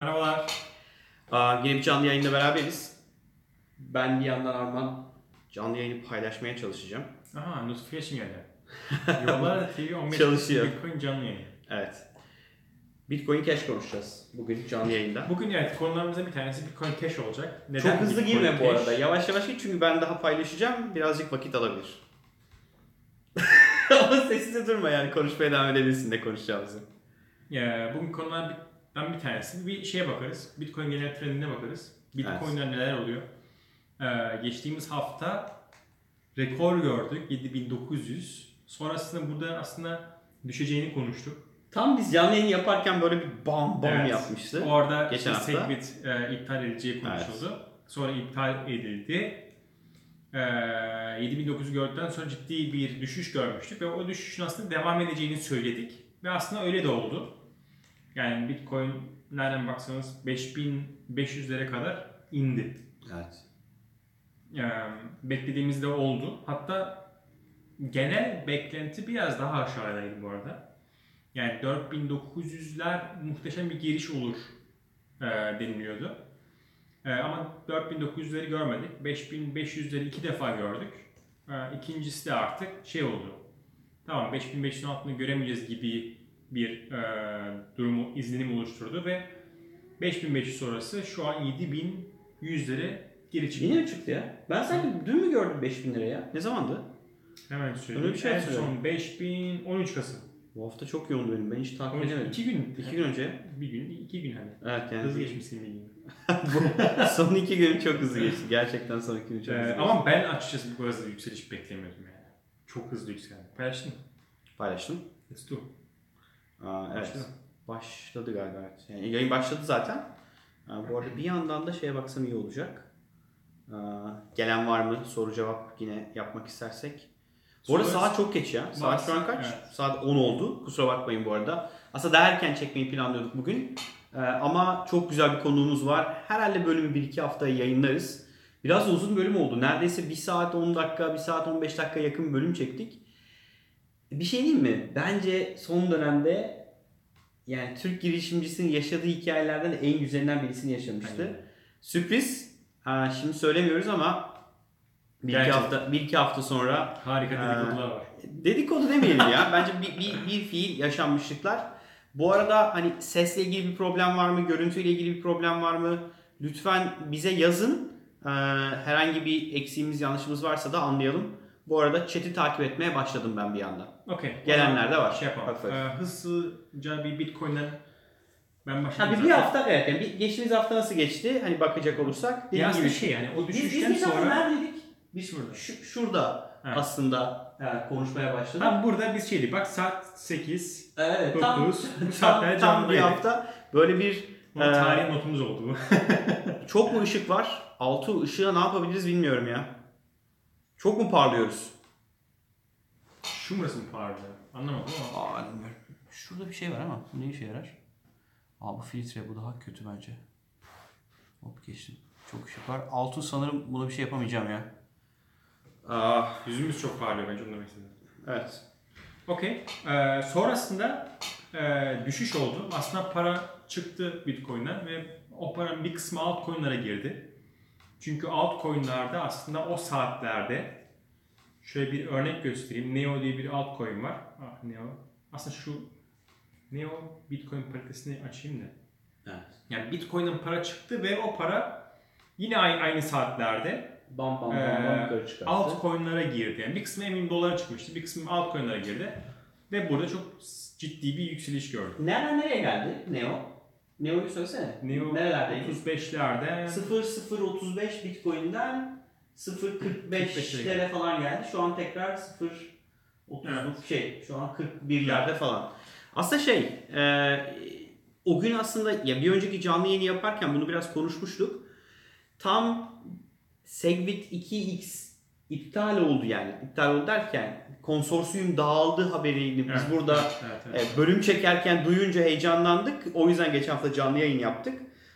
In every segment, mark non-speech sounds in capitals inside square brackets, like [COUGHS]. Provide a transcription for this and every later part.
Merhabalar. Aa, yine bir canlı yayında beraberiz. Ben bir yandan Arman canlı yayını paylaşmaya çalışacağım. Aha notification geldi. Yollar TV 15 Çalışıyor. Bitcoin canlı yayın. Evet. Bitcoin Cash konuşacağız bugün canlı yayında. Bugün evet konularımızdan bir tanesi Bitcoin Cash olacak. Neden Çok hızlı Bitcoin girme bu Cash? arada. Yavaş yavaş git çünkü ben daha paylaşacağım. Birazcık vakit alabilir. [LAUGHS] Ama sessiz durma yani konuşmaya devam edebilirsin de konuşacağımızı. Ya, bugün konulardan bir tanesi. Bir şeye bakarız. Bitcoin genel trendine bakarız. Bitcoin'ler neler oluyor? Ee, geçtiğimiz hafta rekor gördük 7900. Sonrasında burada aslında düşeceğini konuştuk. Tam biz canlı yayın yaparken böyle bir bam bam Evet. yapmıştı. Orada Geçen işte hafta. Segwit e, iptal edileceği konuşuldu. Sonra iptal edildi. E, 7900 gördükten sonra ciddi bir düşüş görmüştük ve o düşüşün aslında devam edeceğini söyledik. Ve aslında öyle de oldu. Yani Bitcoin nereden baksanız 5500'lere kadar indi. Evet. E, beklediğimiz de oldu. Hatta genel beklenti biraz daha aşağıdaydı bu arada. Yani 4900'ler muhteşem bir giriş olur e, deniliyordu. E, ama 4900'leri görmedik. 5500'leri iki defa gördük. E, ikincisi de artık şey oldu. Tamam 5500'ün altını göremeyeceğiz gibi bir e, durumu izlenim oluşturdu ve 5500 sonrası şu an 7100'lere geri çıktı. Yine mi çıktı ya? Ben sanki dün mü gördüm 5000 liraya? Ne zamandı? Hemen söyleyeyim. Öyle bir şey en son 5013 Kasım. Bu hafta çok yoğundu benim. Ben hiç takip 13, edemedim. iki gün. İki gün önce. Bir gün, iki gün hani. Evet yani. Hızlı geçmişsin bir gün. [LAUGHS] son iki gün çok hızlı geçti. Gerçekten son iki gün çok hızlı Ee, geçti. ama ben açıkçası bu hızlı yükseliş beklemiyordum yani. Çok hızlı yükseldi. Paylaştın mı? Paylaştım. Let's do. Aa, evet. Başladı. Başladı galiba. Evet. Yani yayın başladı zaten. Aa, bu arada bir yandan da şeye baksam iyi olacak. Aa, gelen var mı? Soru cevap yine yapmak istersek. Bu arada Soru- saat çok geç ya. Saat şu an kaç? Evet. Saat 10 oldu. Kusura bakmayın bu arada. Aslında daha erken çekmeyi planlıyorduk bugün. Ee, ama çok güzel bir konuğumuz var. Herhalde bölümü 1-2 haftaya yayınlarız. Biraz uzun bölüm oldu. Neredeyse 1 saat 10 dakika, 1 saat 15 dakika yakın bölüm çektik. Bir şey diyeyim mi? Bence son dönemde yani Türk girişimcisinin yaşadığı hikayelerden de en güzelinden birisini yaşamıştı. Aynen. Sürpriz. Ha, şimdi söylemiyoruz ama bir iki Gerçekten. hafta bir iki hafta sonra Harika dedikodular var. dedikodu demeyelim ya. Bence bir, bir, bir fiil yaşanmışlıklar. Bu arada hani sesle ilgili bir problem var mı? Görüntüyle ilgili bir problem var mı? Lütfen bize yazın. Ee, herhangi bir eksiğimiz yanlışımız varsa da anlayalım. Bu arada chat'i takip etmeye başladım ben bir yandan. Okey. Gelenler de var. Şey yapalım. Hafif. Ee, hızlıca bir Bitcoin'den ben Ha başladım. bir, bir zaten. hafta evet. Yani bir, geçtiğimiz hafta nasıl geçti? Hani bakacak olursak. Ya aslında şey yani o Biz, biz düşüşten bir hafta sonra neredeydik? biz burada. Şu, şurada Evet. aslında e, konuşmaya başladık. Tam burada biz şeydik bak saat 8 Evet, tam, Dokuz, bu tam, tam bir hafta böyle bir o Ee, tarih notumuz oldu bu. çok mu ışık var? Altı ışığa ne yapabiliriz bilmiyorum ya. Çok mu parlıyoruz? Şu burası mı parlıyor? Anlamadım ama. Aa, bilmiyorum. Şurada bir şey var ama bu ne işe yarar? Aa bu filtre bu daha kötü bence. Hop geçtim. Çok ışık var. Altı sanırım buna bir şey yapamayacağım ya. Aa, Yüzümüz çok parlıyor bence onu demek istedim. evet. Okey. Ee, sonrasında e, düşüş oldu. Aslında para çıktı Bitcoin'den ve o paranın bir kısmı altcoin'lara girdi. Çünkü altcoin'larda aslında o saatlerde şöyle bir örnek göstereyim. Neo diye bir altcoin var. Ah, Neo. Aslında şu Neo Bitcoin paritesini açayım da. Evet. Yani Bitcoin'in para çıktı ve o para yine aynı, saatlerde Bam bam bam bam çıkarttı. altcoin'lara girdi. Yani bir kısmı emin dolara çıkmıştı, bir kısmı altcoin'lara girdi. Ve burada çok ciddi bir yükseliş gördük. Nereden nereye geldi Neo? Neo'yu söylesene. Neo Nerelerdeydi? 35'lerde 0035 Bitcoin'den 0.45'lere 45'lere falan geldi. Şu an tekrar 0.30'luk şey. Şu an 41'lerde falan. Aslında şey, e, o gün aslında ya bir önceki canlı yayını yaparken bunu biraz konuşmuştuk. Tam Segwit 2x iptal oldu yani. İptal oldu derken konsorsiyum dağıldı haberini biz Evet. burada evet, evet. e, bölüm çekerken duyunca heyecanlandık. O yüzden geçen hafta canlı yayın yaptık.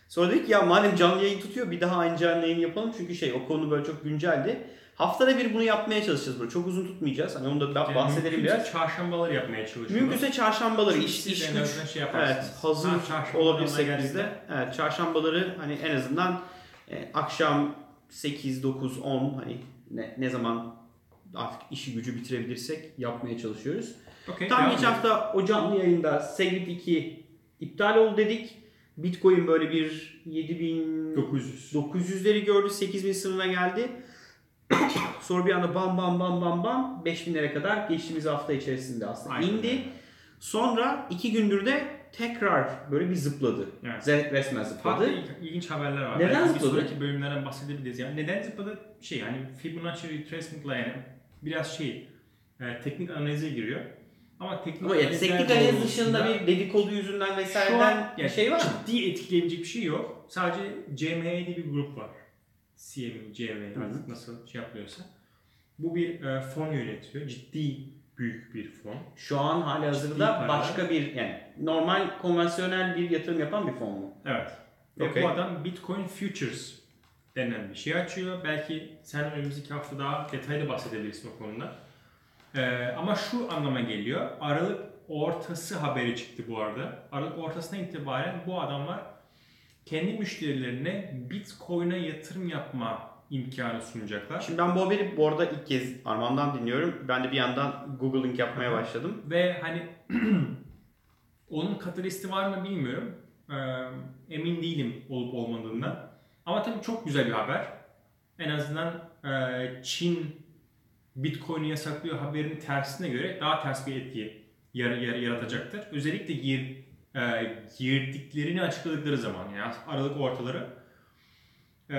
Sonra dedik ya madem canlı yayın tutuyor bir daha aynı canlı yayın yapalım. Çünkü şey o konu böyle çok günceldi. Haftada bir bunu yapmaya çalışacağız böyle. Çok uzun tutmayacağız. Hani onu da Yani bahsedelim biraz. çarşambaları yapmaya çalışıyorum. Mümkünse çarşambaları iş, iş güç şey evet, hazır Ha, yanına biz de. Evet, çarşambaları hani en azından e, akşam 8, 9, 10 hani ne, ne zaman artık işi gücü bitirebilirsek yapmaya çalışıyoruz. Okey, Tam geçen hafta o canlı yayında Segwit 2 iptal oldu dedik. Bitcoin böyle bir 7900 900. 900'leri gördü. 8000 sınırına geldi. [COUGHS] Sonra bir anda bam bam bam bam bam 5000'lere kadar geçtiğimiz hafta içerisinde aslında Aynen indi. Sonra iki gündür de tekrar böyle bir zıpladı. Evet. Z- Resmen Farklı zıpladı. il- ilginç haberler var. Neden Belki bir zıpladı? sonraki bölümlerden bahsedebiliriz. Yani neden zıpladı? Şey yani Fibonacci retracement'la yani biraz şey e, teknik analize giriyor. Ama teknik Ama yani teknik analiz dışında bir dedikodu yüzünden an vesaireden bir yani şey var mı? ciddi etkileyebilecek bir şey yok. Sadece CME diye bir grup var. CME, CME artık nasıl şey yapıyorsa. Bu bir e, fon yönetiyor. Ciddi büyük bir fon. Şu an hali hazırda başka bir yani normal konvansiyonel bir yatırım yapan bir fon mu? Evet. Ve Okey. bu adam Bitcoin Futures denen bir şey açıyor. Belki sen önümüzdeki hafta daha detaylı bahsedebilirsin o konuda. Ee, ama şu anlama geliyor. Aralık ortası haberi çıktı bu arada. Aralık ortasına itibaren bu adamlar kendi müşterilerine Bitcoin'e yatırım yapma imkanı sunacaklar. Şimdi ben bu haberi bu arada ilk kez Arman'dan dinliyorum. Ben de bir yandan Googling yapmaya başladım. Ve hani [CLEARS THROAT] onun katalisti var mı bilmiyorum. Ee, emin değilim olup olmadığından. Ama tabii çok güzel bir haber. En azından e, Çin Bitcoin'i yasaklıyor haberin tersine göre daha ters bir etki yar- yar- yaratacaktır. Özellikle gir, e, girdiklerini açıkladıkları zaman yani Aralık ortaları. E,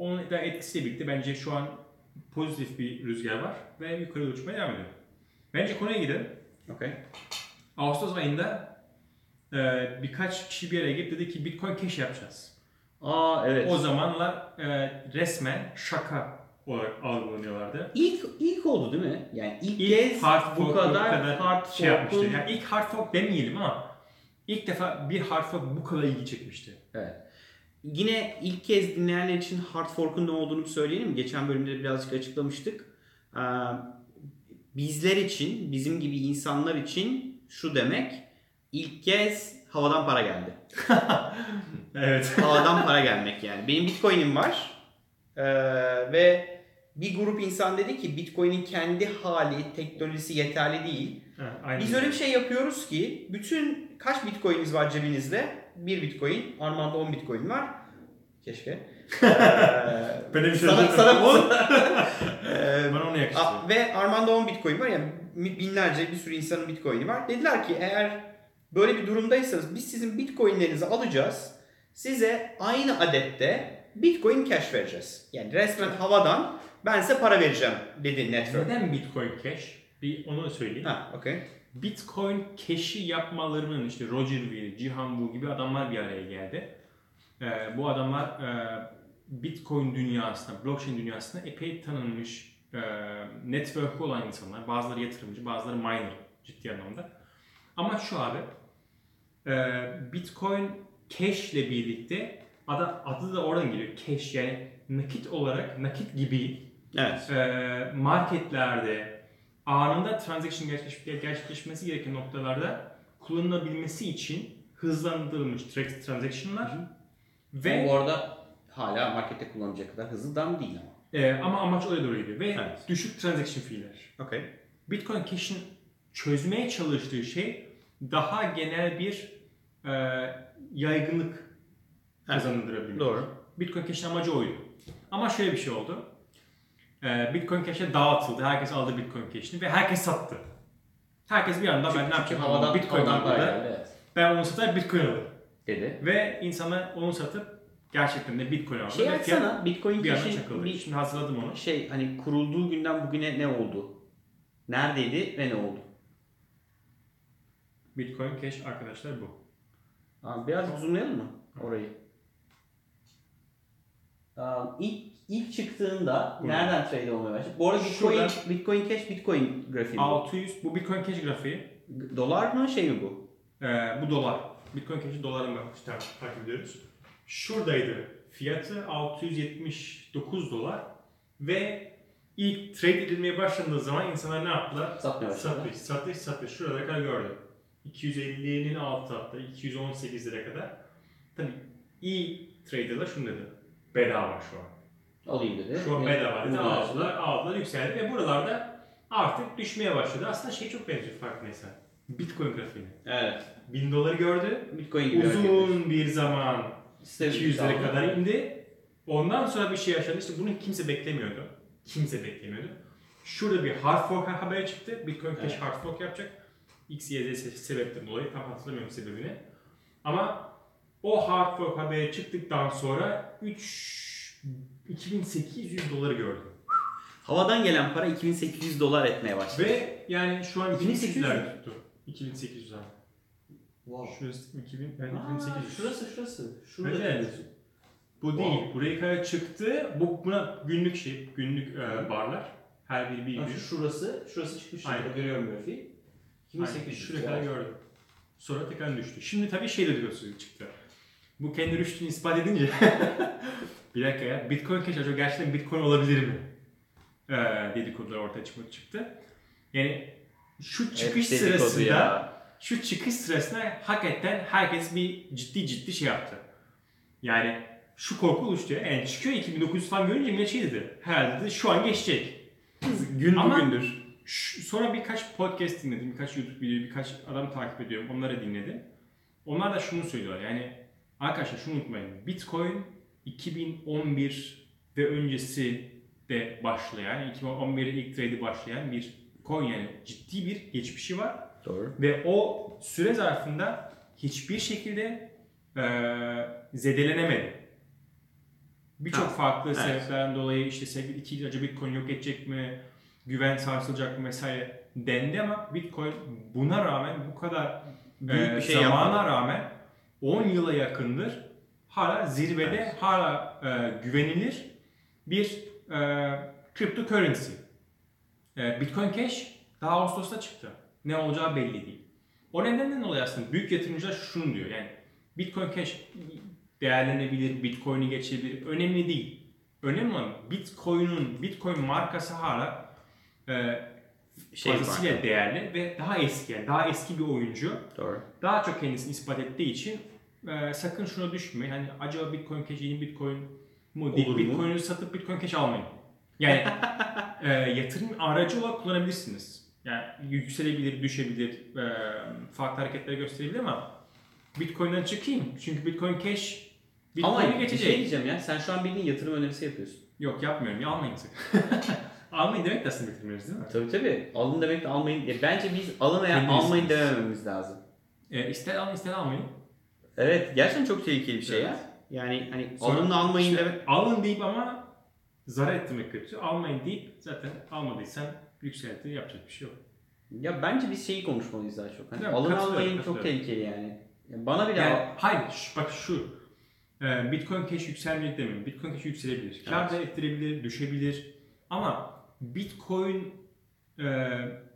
onun da etkisiyle birlikte bence şu an pozitif bir rüzgar var ve yukarı uçmaya devam ediyor. Bence konuya gidelim. Okey. Ağustos ayında e, birkaç kişi bir araya gelip dedi ki Bitcoin Cash yapacağız. Aa evet. O zamanlar e, resmen şaka olarak algılanıyorlardı. İlk ilk oldu değil mi? Yani ilk, İlk kez hard bu fork kadar, hard şey yapmıştı. Yani ilk hard fork demeyelim ama ilk defa bir hard fork bu kadar ilgi çekmişti. Evet. Yine ilk kez dinleyenler için hard fork'un ne olduğunu söyleyelim. Geçen bölümde birazcık açıklamıştık. Ee, bizler için, bizim gibi insanlar için şu demek. ilk kez havadan para geldi. [LAUGHS] Evet. [LAUGHS] Havadan para gelmek yani. Benim Bitcoin'im var. Ee, ve bir grup insan dedi ki Bitcoin'in kendi hali, teknolojisi yeterli değil. Ha. Biz öyle bir şey yapıyoruz ki bütün kaç bitcoin'iniz var cebinizde? Bir bitcoin. Armanda 10 bitcoin var. Keşke. [LAUGHS] [LAUGHS] Ee, Ben de bir şey sana, dedim. sana bu. Ee, Bana onu yakıştı. a- ve Armanda 10 bitcoin var. Yani binlerce bir sürü insanın bitcoin'i var. Dediler ki eğer böyle bir durumdaysanız biz sizin bitcoin'lerinizi alacağız. Size aynı adette bitcoin cash vereceğiz. Yani resmen havadan ben size para vereceğim dedi network. Neden Bitcoin Cash? Bir onu söyleyeyim. Ha, okey. Bitcoin Cash'i yapmalarının işte Roger Ver, Cihan Wu gibi adamlar bir araya geldi. Ee, bu adamlar e, Bitcoin dünyasında, blockchain dünyasında epey tanınmış e, network olan insanlar. Bazıları yatırımcı, bazıları miner ciddi anlamda. Ama şu abi, e, Bitcoin Cash ile birlikte adı, adı da oradan geliyor. Cash yani nakit olarak, nakit gibi Evet. e, marketlerde anında transaction gerçekleş- gerçekleşmesi gereken noktalarda kullanılabilmesi için hızlandırılmış tra- transaction'lar Ve bu arada hala markette kullanacak kadar hızlı dam değil ama. e, ama amaç oraya doğru gidiyor ve Evet. düşük transaction fee'ler. Okey. Bitcoin Cash'in çözmeye çalıştığı şey daha genel bir e, yaygınlık kazandırabilmek. Doğru. Bitcoin Cash'in amacı oydu. Ama şöyle bir şey oldu. Ee, Bitcoin Cash'e dağıtıldı. Herkes aldı Bitcoin Cash'ini ve herkes sattı. Herkes bir anda ben ne yapacağım? havadan, Bitcoin. Evet. Ben onu satar Bitcoin alırım. Dedi. Ve insanlar onu satıp gerçekten de Bitcoin aldı. Şey açsana Bitcoin bir Cash'in çakıldı. bir Şimdi hazırladım onu. şey hani kurulduğu günden bugüne ne oldu? Neredeydi ve ne oldu? Bitcoin Cash arkadaşlar bu. Abi biraz zoomlayalım mı orayı? Aa, ilk ilk çıktığında Burada. nereden trade olmaya başladı? Bu arada Bitcoin, Şurada. Bitcoin Cash Bitcoin grafiği. mi? 600 bu Bitcoin Cash grafiği. Dolar mı şey mi bu? Ee, bu dolar. Bitcoin Cash'i dolarla işte takip ediyoruz. Şuradaydı. Fiyatı 679 dolar. Ve ilk trade edilmeye başlandığı zaman insanlar ne yaptılar? Satmaya başladı. Satış, satış, satış. Şuralara kadar gördüm. 250'nin altı hatta 218 lira kadar. Tabii iyi traderlar şunu dedi. Bedava şu an. Alayım dedi. Şu an bedava dedi. Aldılar, aldılar, yükseldi ve buralarda artık düşmeye başladı. Aslında şey çok benziyor farkındaysan. Bitcoin grafiğine. Evet. 1000 doları gördü. Bitcoin gibi. Uzun bir zaman Stability 200 lira sağladı. kadar indi. Ondan sonra bir şey yaşandı. İşte bunu kimse beklemiyordu. Kimse beklemiyordu. Şurada bir hard fork haberi çıktı. Bitcoin Cash Evet. hard fork yapacak. X, Y, Z sebepten dolayı tam hatırlamıyorum sebebini. Ama o hard fork haberi çıktıktan sonra 3 2800 doları gördüm. Havadan gelen para 2800 dolar etmeye başladı. Ve yani şu an 2800 2800'ler tuttu. 2800 abi. Wow. Şurası 2000, ben Aa, 2800. şurası şurası. Şurada Evet, diyorsun. Bu Wow. değil. Buraya kadar çıktı. Bu buna günlük şey, günlük e, barlar. Her biri bir gün. şu- şurası, şurası çıkmış. Aynen. Görüyorum grafiği. Aynen, 2800. Şuraya kadar gördüm. Sonra tekrar düştü. Şimdi tabii şey de diyorsun çıktı. Bu kendi rüştünü ispat edince [LAUGHS] bir dakika ya Bitcoin Cash acaba gerçekten Bitcoin olabilir mi? Ee, dedikodular ortaya çıkmak çıktı. Yani şu çıkış Hep dedikodu sırasında ya. şu çıkış sırasında hakikaten herkes bir ciddi ciddi şey yaptı. Yani şu korku oluştu ya. Yani çıkıyor 2900 falan görünce millet şey dedi. Herhalde dedi şu an geçecek. Gün Ama- bugündür. Sonra birkaç podcast dinledim, birkaç YouTube video, birkaç adam takip ediyorum. Onları dinledim. Onlar da şunu söylüyorlar. Yani arkadaşlar şunu unutmayın. Bitcoin 2011 ve öncesi de başlayan, 2011'de ilk trade'i başlayan bir coin yani ciddi bir geçmişi var. Doğru. Ve o süre zarfında hiçbir şekilde eee zedelenemedi. Birçok farklı evet. sebeplerden dolayı işte sevgili iki acaba Bitcoin yok edecek mi, güven sarsılacak mı vesaire dendi ama Bitcoin buna rağmen bu kadar Büyük eee, bir şey zamana yapmadı. rağmen 10 yıla yakındır hala zirvede, Evet. hala eee, güvenilir bir eee cryptocurrency. Eee, Bitcoin Cash daha Ağustos'ta çıktı. Ne olacağı belli değil. O nedenden dolayı aslında büyük yatırımcılar şunu diyor yani Bitcoin Cash değerlenebilir, Bitcoin'i geçebilir. Önemli değil. Önemli olan Bitcoin'in, Bitcoin markası hala e, Şey fazlasıyla değerli ve daha eski yani daha eski bir oyuncu. Doğru. Daha çok kendisini ispat ettiği için e, sakın şuna düşmeyin. Hani acaba Bitcoin Cash yeni Bitcoin mu değil. Olur mu? Bitcoin'i satıp Bitcoin Cash almayın. Yani [LAUGHS] e, yatırım aracı olarak kullanabilirsiniz. Yani yükselebilir, düşebilir, e, farklı hareketler gösterebilir ama Bitcoin'den çıkayım. Çünkü Bitcoin Cash Bitcoin'i bir geçecek. şey diyeceğim ya. Sen şu an bildiğin yatırım önerisi yapıyorsun. Yok yapmıyorum ya almayın sakın. [LAUGHS] almayın demek de aslında bitirmiyoruz değil mi? Tabii tabii. Alın demek de almayın. Ya bence biz alın veya Kendiniz almayın bilirsiniz. demememiz lazım. E, ister alın ister almayın. Evet. Gerçekten çok tehlikeli bir şey Evet. ya. Yani hani alın almayın işte demek. Alın deyip ama zarar ettirmek kötü. Almayın deyip zaten almadıysan yükseltti yapacak bir şey yok. Ya bence biz şeyi konuşmalıyız daha çok. Hani Evet, alın almayın çok tehlikeli yani. Ya bana bile Yani al- hayır şu- bak şu. e, Bitcoin Cash yükselmeyecek demiyorum. Bitcoin Cash yükselebilir. Kar da ettirebilir, düşebilir. Ama Bitcoin e,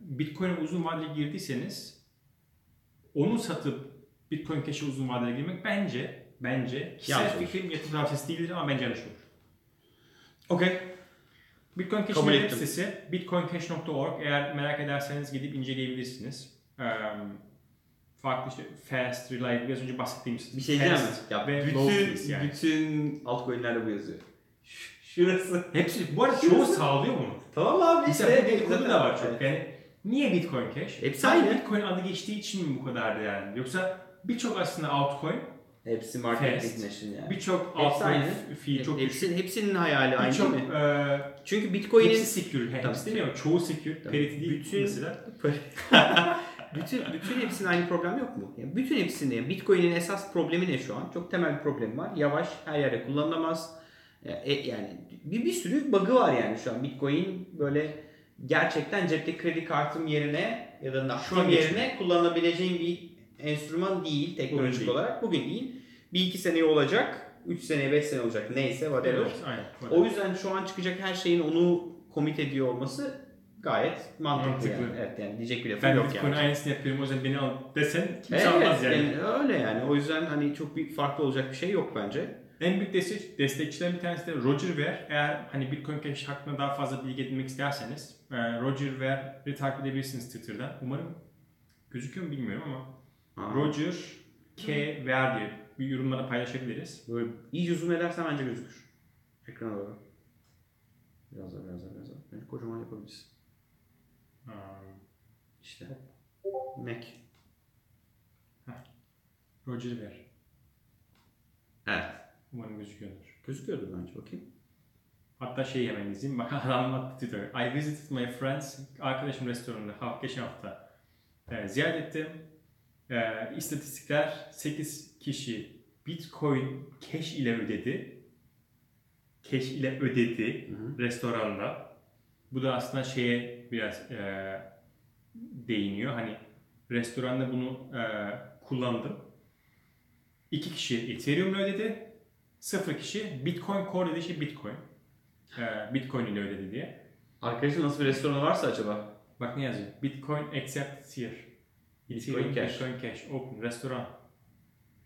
Bitcoin'e uzun vadeli girdiyseniz onu satıp Bitcoin Cash'e uzun vadeli girmek bence bence kişisel fikrim yatırım tavsiyesi değildir ama bence yanlış olur. Okey. Bitcoin Cash'in web sitesi bitcoincash.org eğer merak ederseniz gidip inceleyebilirsiniz. Eee farklı işte fast, reliable biraz önce bahsettiğim bir şey diyeceğim mi? Ya ve bütün, yani. bütün altcoin'lerde bu yazıyor. Şurası. Hepsi bu arada çoğu sağlıyor bunu. Tamam abi Mesela işte. dedikodu Zaten- da var çok. Yani niye Bitcoin Cash? Hepsi aynı. Bitcoin adı geçtiği için mi bu kadardı yani? Yoksa birçok aslında altcoin, Hepsi market Fast. recognition yani. birçok altcoin aynı. fee çok düşük. Hepsi, hepsinin hayali aynı değil Birçok mi? eee Çünkü Bitcoin'in hepsi secure. Tabii. Hepsi demiyorum. Çoğu secure. Tabii. Parity değil Bütün- mesela. [LAUGHS] [LAUGHS] bütün bütün hepsinin aynı problem yok mu? Yani bütün hepsinde yani Bitcoin'in esas problemi ne şu an? Çok temel bir problem var. Yavaş, her yerde kullanılamaz. E, Yani bir, bir sürü bug'ı var yani şu an. Bitcoin böyle gerçekten cepte kredi kartım yerine ya da nakdim an yerine kullanılabileceğin bir enstrüman değil teknolojik Bugün değil. olarak. Bugün değil. Bir iki seneye olacak. Üç seneye, beş sene olacak. Neyse whatever. Evet, aynen. O yüzden şu an çıkacak her şeyin onu commit ediyor olması gayet mantıklı, Mantıklı. yani. Evet yani diyecek bir lafım ben yok Bitcoin yani. aynısını yapıyorum o yüzden beni al desen kimse Evet, almaz yani. yani öyle yani. O yüzden hani çok bir farklı olacak bir şey yok bence. En büyük destek, destekçilerin bir tanesi de Roger Ver. Eğer hani Bitcoin Cash hakkında daha fazla bilgi edinmek isterseniz e, Roger Ver'i takip edebilirsiniz Twitter'dan. Umarım gözüküyor mu bilmiyorum ama Aa, Roger K. Ver diye bir yorumlara paylaşabiliriz. Böyle iyice zoom edersen bence gözükür. Ekrana doğru. Biraz daha biraz daha biraz daha. Bence kocaman yapabiliriz. Aa, İşte. Mac. Roger Ver. Evet. Umarım gözüküyordur. Gözüküyordur bence bakayım. Hatta şey hemen izleyeyim. Bak [LAUGHS] adam attı Twitter. I visited my friends. Arkadaşım restoranında hafta geçen hafta e, ziyaret ettim. E, istatistikler 8 kişi Bitcoin cash ile ödedi. Cash ile ödedi Hı hı. restoranda. Bu da aslında şeye biraz e, değiniyor. Hani restoranda bunu e, kullandım. 2 kişi Ethereum ile ödedi. 0 kişi Bitcoin Core dediği şey Bitcoin. E, Bitcoin ile ödedi diye. Arkadaşın nasıl bir restoranı varsa acaba? Bak ne yazıyor? Bitcoin accept here. Bitcoin Cash. Bitcoin Cash. Open. Restoran.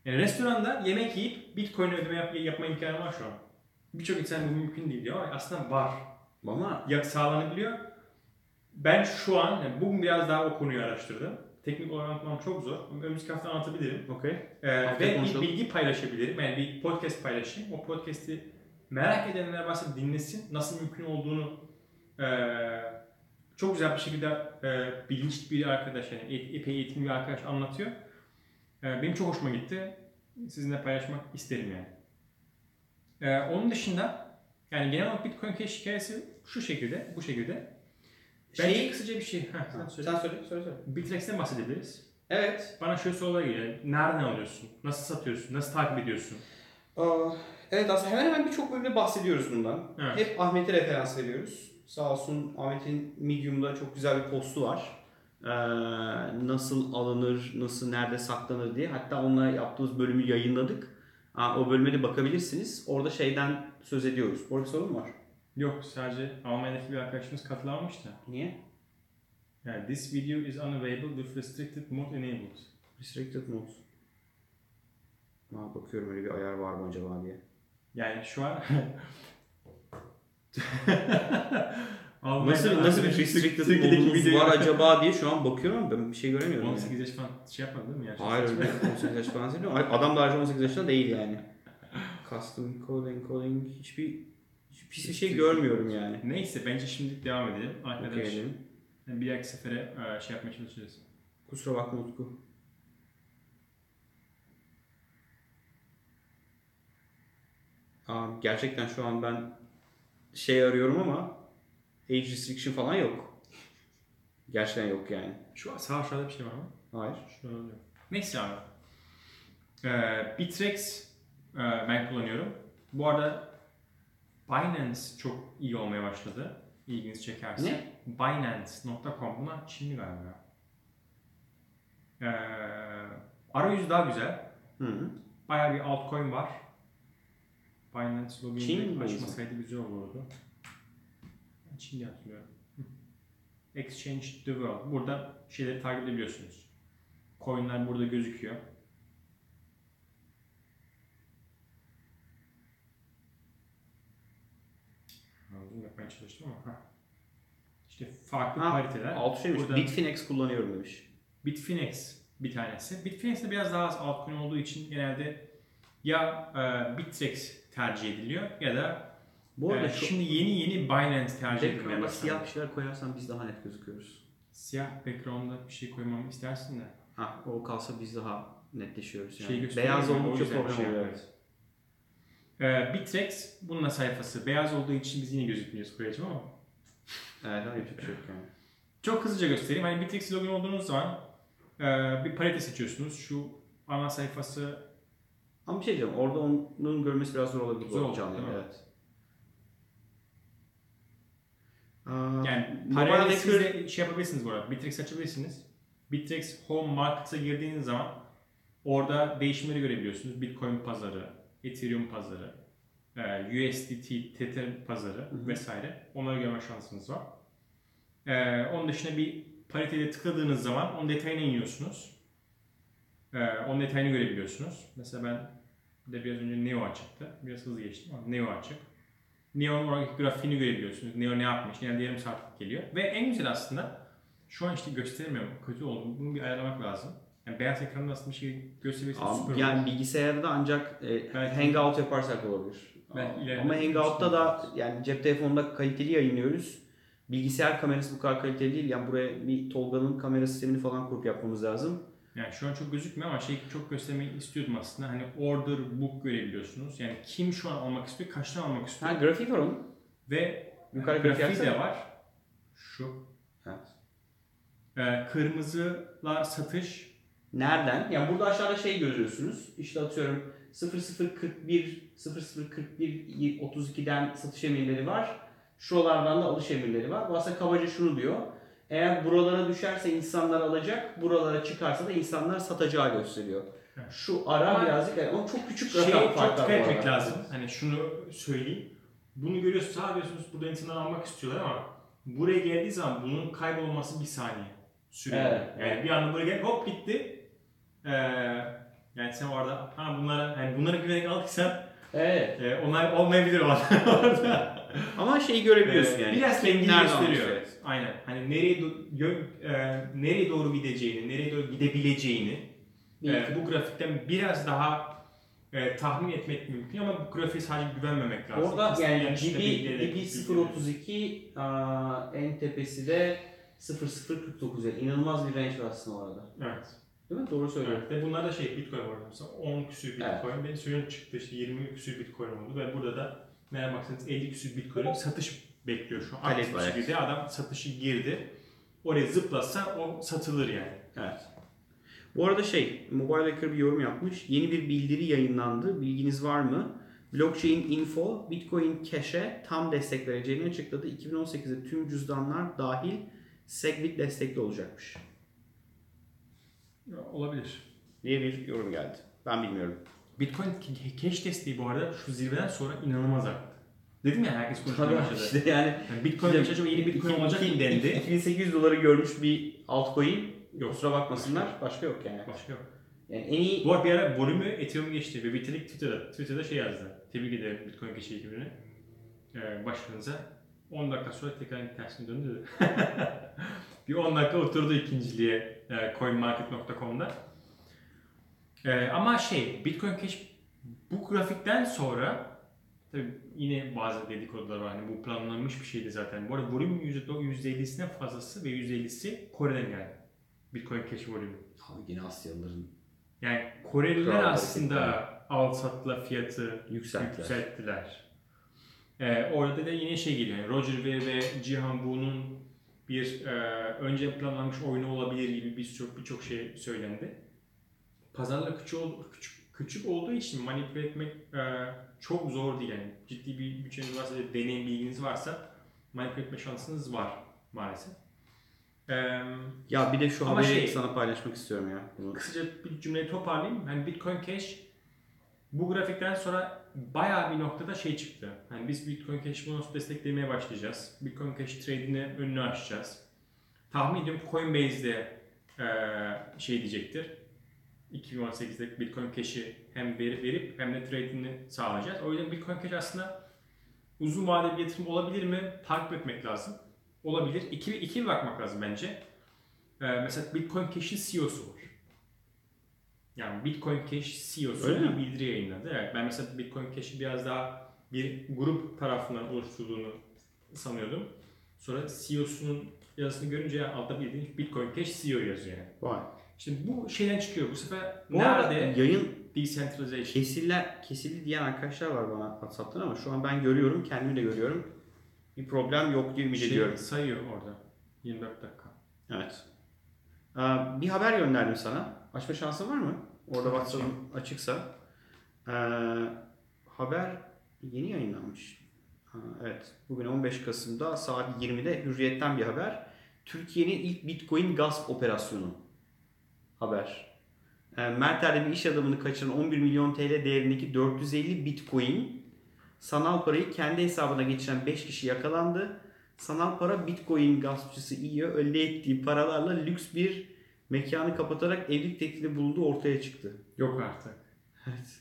Yani restoranda yemek yiyip Bitcoin ödeme yap- yapma imkanı var şu an. Birçok insan bu mümkün değil diyor ama aslında var. Ama Ya sağlanabiliyor. Ben şu an, yani bugün biraz daha o konuyu araştırdım. Teknik olarak anlatmam çok zor. Önümüzdeki hafta anlatabilirim. okey. Ee, Haftaya ve konuşalım. bilgi paylaşabilirim. Yani bir podcast paylaşayım. O podcast'i merak edenler varsa dinlesin. Nasıl mümkün olduğunu ee, çok güzel bir şekilde e, bilinçli bir arkadaş, yani epey eğitimli bir arkadaş anlatıyor. E, benim çok hoşuma gitti. Sizinle paylaşmak isterim yani. E, onun dışında yani genel olarak Bitcoin Cash hikayesi şu şekilde, bu şekilde. Bence Şey- kısaca bir şey. Heh, sen söyle. Sen söyle, söyle söyle. Bitrex'ten bahsedebiliriz. Evet. Bana şöyle sorular geliyor. Nereden alıyorsun? Nasıl satıyorsun? Nasıl takip ediyorsun? Aa, evet aslında hemen hemen birçok bölümde bahsediyoruz bundan. Evet. Hep Ahmet'e referans veriyoruz. Sağ olsun Ahmet'in Medium'da çok güzel bir postu var. Ee, nasıl alınır, nasıl nerede saklanır diye. Hatta onunla yaptığımız bölümü yayınladık. Aa, o bölüme de bakabilirsiniz. Orada şeyden söz ediyoruz. Orada bir sorun var? Yok sadece Almanya'daki bir arkadaşımız katılamamış da. Niye? Yani this video is unavailable with restricted mode enabled. Restricted mode. Aa, bakıyorum öyle bir ayar var mı acaba diye. Yani şu an [LAUGHS] [LAUGHS] Nasıl nasıl bir restricted modumuz var acaba diye şu an bakıyorum ama ben bir şey göremiyorum. yani. 18 yaş falan şey yapmadı değil mi? Yani Hayır öyle 18 yaş falan değil. Adam da ayrıca 18 yaşında değil yani. [LAUGHS] Custom coding, coding hiçbir hiç pis bir şey görmüyorum yani. Neyse bence şimdi devam edelim. Arkadaş edelim. bir dahaki sefere e, şey yapmaya çalışacağız. Kusura bakma Utku. Aa, gerçekten şu an ben şey arıyorum ama age restriction falan yok. Gerçekten yok yani. Şu sağ aşağıda bir şey var mı? Hayır. Şu an yok. Neyse abi. Ee, Bitrex e, ben kullanıyorum. Bu arada Binance çok iyi olmaya başladı. İlginizi çekerse. Ne? Binance.com. Bunlar Çinli galiba. Ee, arayüzü daha güzel. Hı -hı. Bayağı bir altcoin var. Binance mi açmasaydı güzel olurdu. Çin diye hatırlıyorum. Exchange the World. Burada şeyleri takip edebiliyorsunuz. Coinler burada gözüküyor. Anladım yapmaya çalıştım ama. Ha. İşte farklı Ha, pariteler. Altı şeymiş. Burada- Bitfinex kullanıyorum demiş. Bitfinex bir tanesi. Bitfinex'te biraz daha az altcoin olduğu için genelde ya e, Bittrex tercih ediliyor ya da Bu arada e, şu şimdi yeni yeni Binance tercih edilmeye başladı. siyah bir şeyler koyarsan biz daha net gözüküyoruz. Siyah background'da bir şey koymamı istersin de. Ha, o kalsa biz daha netleşiyoruz yani. Şey Beyaz oldukça problem şey oluyor. yapıyoruz. E, Bittrex bununla sayfası. Beyaz olduğu için biz yine gözükmüyoruz koyacağım ama. Evet, ama yapacak bir şey yok yani. Çok hızlıca göstereyim. Hani Bittrex login olduğunuz zaman e, bir parite seçiyorsunuz. Şu ana sayfası Ama bir şey diyeceğim, orada onun görmesi biraz zor olabilir. Zor canlı? Evet. Aa, Yani record- siz de şey yapabilirsiniz bu arada. Bittrex açabilirsiniz. Bittrex Home Market'a girdiğiniz zaman orada değişimleri görebiliyorsunuz. Bitcoin pazarı, Ethereum pazarı, e, USDT, Tether pazarı hı. vesaire. Onları görme şansınız var. E, onun dışında bir pariteye tıkladığınız zaman onun detayına iniyorsunuz. E, onun detayını görebiliyorsunuz. Mesela ben de biraz önce Neo açıktı. Biraz hızlı geçtim ama Neo açık. Neo'nun oradaki grafiğini görebiliyorsunuz. Neo ne yapmış? Yani yarım saatlik geliyor. Ve en güzel aslında şu an işte gösteremiyorum. Kötü oldu. Bunu bir ayarlamak lazım. Yani beyaz ekranda aslında bir şey gösterebilirse süper olur. yani bilgisayarda ancak e, Belki- Hangout yaparsak olabilir. Belki ileride Ama Hangout'ta da düşünürüz. yani cep telefonunda kaliteli yayınlıyoruz. Bilgisayar kamerası bu kadar kaliteli değil. Yani buraya bir Tolga'nın kamera sistemini falan kurup yapmamız lazım. Yani şu an çok gözükmüyor ama şey çok göstermeyi istiyordum aslında. Hani order book görebiliyorsunuz. Yani kim şu an almak istiyor, kaçtan almak istiyor. Ha grafik var onun. Ve Yukarı grafiği grafik de var. Şu. Evet. Ee, kırmızılar satış. Nereden? Yani burada aşağıda şey görüyorsunuz. İşte atıyorum 0041 0041 32'den satış emirleri var. Şuralardan da alış emirleri var. Bu aslında kabaca şunu diyor. Eğer buralara düşerse insanlar alacak, buralara çıkarsa da insanlar satacağı gösteriyor. Evet. Şu ara Ama birazcık ama çok küçük rakam çok farklar dikkat bu etmek lazım. Hani şunu söyleyeyim. Bunu görüyorsunuz, sağ diyorsunuz burada insanlar almak istiyorlar ama buraya geldiği zaman bunun kaybolması bir saniye sürüyor. Evet, yani evet. bir anda buraya gel hop gitti. Ee, yani sen orada ha bunlara yani bunlara güvenerek aldıysan Evet. e, onlar olmayabilir o orada. [LAUGHS] Ama şeyi görebiliyorsun Ee, yani. Biraz nereden gösteriyor. almış, evet. Aynen. Hani nereye do- e, nereye doğru gideceğini, nereye doğru gidebileceğini e, bu grafikten biraz daha e, tahmin etmek mümkün ama bu grafiğe sadece güvenmemek lazım. Orada Kesin yani yanlış da DB, bilgileri- DB 032 aa, en tepesi de 0049 yani inanılmaz bir range var aslında orada. Evet. Değil mi? Doğru söylüyorum. evet. Ve bunlar da şey Bitcoin var mesela 10 küsür Bitcoin. Benim suyun çıktı işte 20 küsür Bitcoin oldu ve burada da nereye baksanız 50 küsür Bitcoin satış bekliyor şu an. Talep Aktif var, adam satışı girdi. Oraya zıplasa o satılır yani. Evet. Bu arada şey, Mobile Hacker bir yorum yapmış. Yeni bir bildiri yayınlandı. Bilginiz var mı? Blockchain Info, Bitcoin Cash'e tam destek vereceğini açıkladı. 2018'de tüm cüzdanlar dahil Segwit destekli olacakmış. Olabilir. Diye bir yorum geldi. Ben bilmiyorum. Bitcoin ca- cash desteği bu arada şu zirveden sonra inanılmaz arttı. Dedim ya herkes konuşmaya Tabii başladı. işte yani Yani Bitcoin İşte acaba yeni Bitcoin olacak mı dendi. 2800 doları görmüş bir altcoin. Yok. Kusura bakmasınlar. Başka yok yani. Başka yok. Yani en iyi Bu bir ara volümü Ethereum geçti ve Vitalik Twitter'da, Twitter'da şey yazdı. Tebrik ederim Bitcoin Cash ekibine. Ee, başkanınıza. 10 dakika sonra tekrar tersine döndü [LAUGHS] bir 10 dakika oturdu ikinciliğe e, coinmarket.com'da. Ee, ama şey Bitcoin Cash bu grafikten sonra tabii yine bazı dedikodular var. Hani bu planlanmış bir şeydi zaten. Bu arada volüm %50'sine fazlası ve %50'si Kore'den geldi. Bitcoin Cash volümü. Abi yine Asyalıların Yani Koreliler aslında al satla fiyatı yükselttiler. yükselttiler. Ee, orada da yine şey geliyor. Yani Roger Ver ve Cihan Wu'nun bir e, önce planlanmış oyunu olabilir gibi birçok birçok şey söylendi. Pazarlar küçük, ol- küçük, küçük olduğu için manipüle etmek e, çok zor değil. Yani ciddi bir bütçeniz varsa, deneyim bilginiz varsa manipüle etme şansınız var maalesef. Eee Ya bir de şu haberi şey- sana paylaşmak istiyorum ya. Bunu. kısaca bir cümleyi toparlayayım. Hani Bitcoin Cash bu grafikten sonra bayağı bir noktada şey çıktı. Hani biz Bitcoin Cash bunu nasıl desteklemeye başlayacağız. Bitcoin Cash trade'ini önünü açacağız. Tahmin ediyorum Coinbase'de eee şey diyecektir. 2018'de Bitcoin Cash'i hem verip, verip hem de trade'ini sağlayacağız. O yüzden Bitcoin Cash aslında uzun vadeli bir yatırım olabilir mi? Takip etmek lazım. Olabilir. İki, iki bakmak lazım bence. Ee, mesela Bitcoin Cash'in CEO'su var. Yani Bitcoin Cash CEO'su Öyle bir mi? bildiri yayınladı. Evet, ben mesela Bitcoin Cash'i biraz daha bir grup tarafından oluşturduğunu sanıyordum. Sonra CEO'sunun yazısını görünce altta bildiğin Bitcoin Cash CEO yazıyor yani. Vay. Şimdi bu şeyden çıkıyor. Bu sefer Bu arada nerede yayın decentralization? kesiller, kesildi diyen arkadaşlar var bana WhatsApp'tan ama şu an ben görüyorum, kendimi de görüyorum. Bir problem yok diye ümit Şey ediyorum. sayıyor orada. 24 dakika. Evet. Ee, bir haber gönderdim sana. Açma şansın var mı? Orada WhatsApp'ın açıksa. Ee, haber yeni yayınlanmış. Ha, evet. Bugün 15 Kasım'da saat 20'de Hürriyet'ten bir haber. Türkiye'nin ilk Bitcoin gasp operasyonu. Haber. Ee, Merter'de bir iş adamını kaçıran 11 milyon TL değerindeki 450 Bitcoin sanal parayı kendi hesabına geçiren 5 kişi yakalandı. Sanal para Bitcoin gaspçısı İYO elde ettiği paralarla lüks bir mekanı kapatarak evlilik teklifi bulduğu ortaya çıktı. Yok artık. Evet.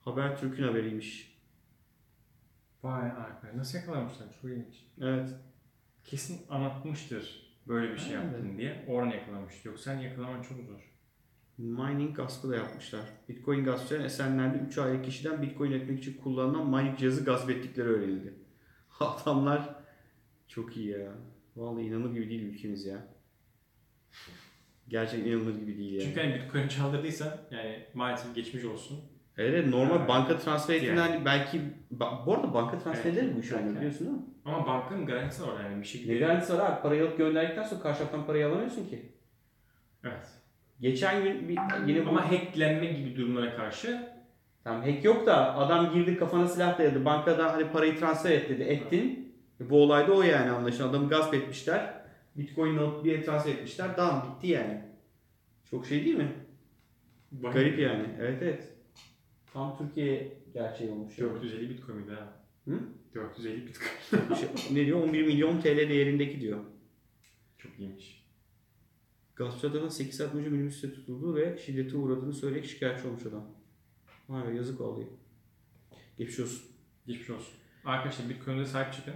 Habertürk'ün haberiymiş. Vay arkadaş nasıl yakalamışlar? Çok ilginç. Evet. Kesin anlatmıştır böyle bir şey Evet. yaptın diye. Oradan yakalamış. Yoksa yakalaman çok zor. Mining gaspı da yapmışlar. Bitcoin gaspçılar Esenler'de 3 aylık kişiden Bitcoin etmek için kullanılan mining cihazı gasp ettikleri öğrenildi. [LAUGHS] Adamlar çok iyi ya. Vallahi inanılır gibi değil ülkemiz ya. Gerçekten inanılır gibi değil ya. Çünkü hani Bitcoin çaldırdıysan yani maalesef geçmiş olsun. Evet normal Evet. banka transfer Yani. ettiğinde hani belki ba- bu arada banka transferleri Evet. bu iş Evet. biliyorsun değil mi? Ama bankanın garantisi var yani bir şekilde. Ne garantisi var abi? Parayı alıp gönderdikten sonra karşı taraftan parayı alamıyorsun ki. Evet. Geçen gün bir, yine bu... Ama hacklenme gibi durumlara karşı Tamam hack yok da adam girdi kafana silah dayadı. Bankada hani parayı transfer et dedi. Ettin. E, Bu olay da o yani anlaşılan. Adamı gasp etmişler. Bitcoin alıp bir yere transfer etmişler. Dam bitti yani. Çok şey değil mi? Garip yani. Evet evet. Tam Türkiye gerçeği olmuş. yani. 450 Bitcoin miydi ha? Hı? 450 Bitcoin. Şey, ne diyor? 11 milyon TL değerindeki diyor. Çok iyiymiş. Gaspçı adamın 8 saat önce minibüste tutuldu ve şiddete uğradığını söyleyerek şikayetçi olmuş adam. Vay be yazık vallahi. Geçmiş olsun. Geçmiş olsun. Arkadaşlar Bitcoin'e sahip çıkın.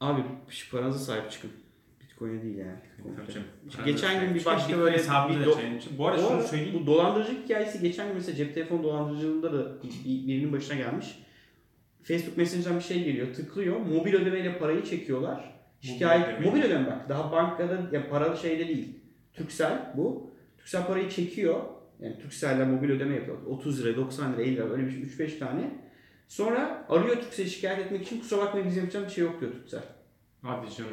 Abi paranıza sahip çıkın. Bitcoin'e değil yani. Tabii geçen gün bir başka böyle bir do-. Bu arada şunu söyleyeyim. Bu dolandırıcılık hikayesi geçen gün mesela cep telefonu dolandırıcılığında da bir- birinin başına gelmiş. Facebook Messenger'dan bir şey geliyor, tıklıyor. Mobil ödemeyle parayı çekiyorlar. Şikayet ödeme. mobil ödeme bak. Daha bankada ya paralı şeyde değil. Turkcell bu. Turkcell parayı çekiyor. Yani Turkcell'le mobil ödeme yapıyor. 30 lira, 90 lira, 50 lira öyle bir şey 3-5 tane. Sonra arıyor Turkcell'i şikayet etmek için kusura bakmayın bizim yapacağım bir şey yok diyor Turkcell. Hadi canım.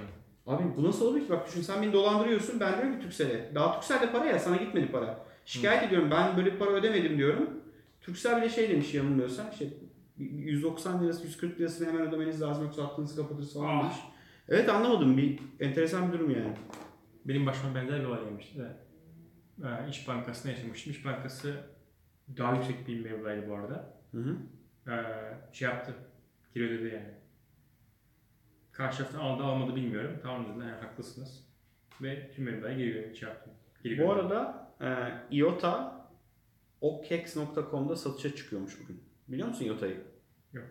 Abi bu nasıl olur ki? Bak düşün sen beni dolandırıyorsun. Ben diyorum ki Turkcell'e. Daha Turkcell'de para ya sana gitmedi para. Şikayet ediyorum ben böyle para ödemedim diyorum. Turkcell bile şey demiş yanılmıyorsam işte 190 lirası 140 lirasını hemen ödemeniz lazım yoksa aklınızı kapatırız falan Ah. demiş. Evet anlamadım bir enteresan bir durum yani. Benim başıma benzer bir olay gelmişti de. Ee, İş Bankası'nda yaşamıştım. İş Bankası daha yüksek bir mevlaydı bu arada. Hı hı. Ee, şey yaptı. Geri ödedi yani. Karşı taraftan aldı almadı bilmiyorum. Tamam dediler yani haklısınız. Ve tüm mevlayı geri ödedi. Şey yaptım. Geri Bu arada e, IOTA OKEx.com'da satışa çıkıyormuş bugün. Biliyor musun IOTA'yı? Yok.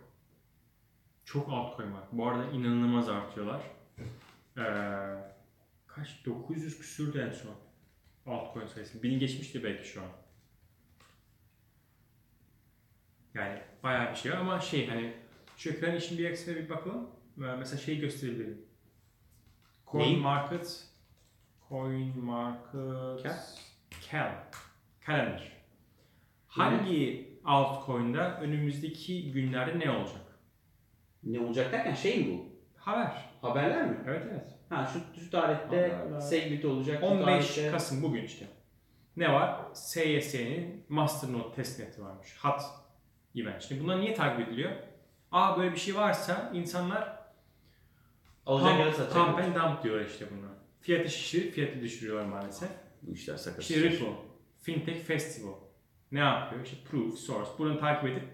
Çok altcoin var. Bu arada inanılmaz artıyorlar. Ee, kaç? 900 küsürdü en son. Altcoin sayısı. Bini geçmişti belki şu an. Yani bayağı bir şey var ama şey hani şu ekranın işin bir aksine bir bakalım. Ee, Mesela şeyi gösterebilirim. Coin Neyi? Market Coin Market Cal? Cal Calendar. Hangi altcoin'da önümüzdeki günlerde ne olacak? Ne olacak derken şey mi bu? Haber. Haberler mi? Evet evet. Ha şu, şu tarihte Haberler. segment olacak. şu 15 tarihte- Kasım bugün işte. Ne var? SYS'nin Masternode testneti varmış. Hot event. Şimdi bunlar niye takip ediliyor? Aa böyle bir şey varsa insanlar Alacak pump, satacak. pump and dump diyorlar işte buna. Fiyatı şişirip fiyatı düşürüyorlar maalesef. Bu işler sakat. İşte Ripple, Fintech Festival ne yapıyor? İşte Proof, Source. Bunu takip edip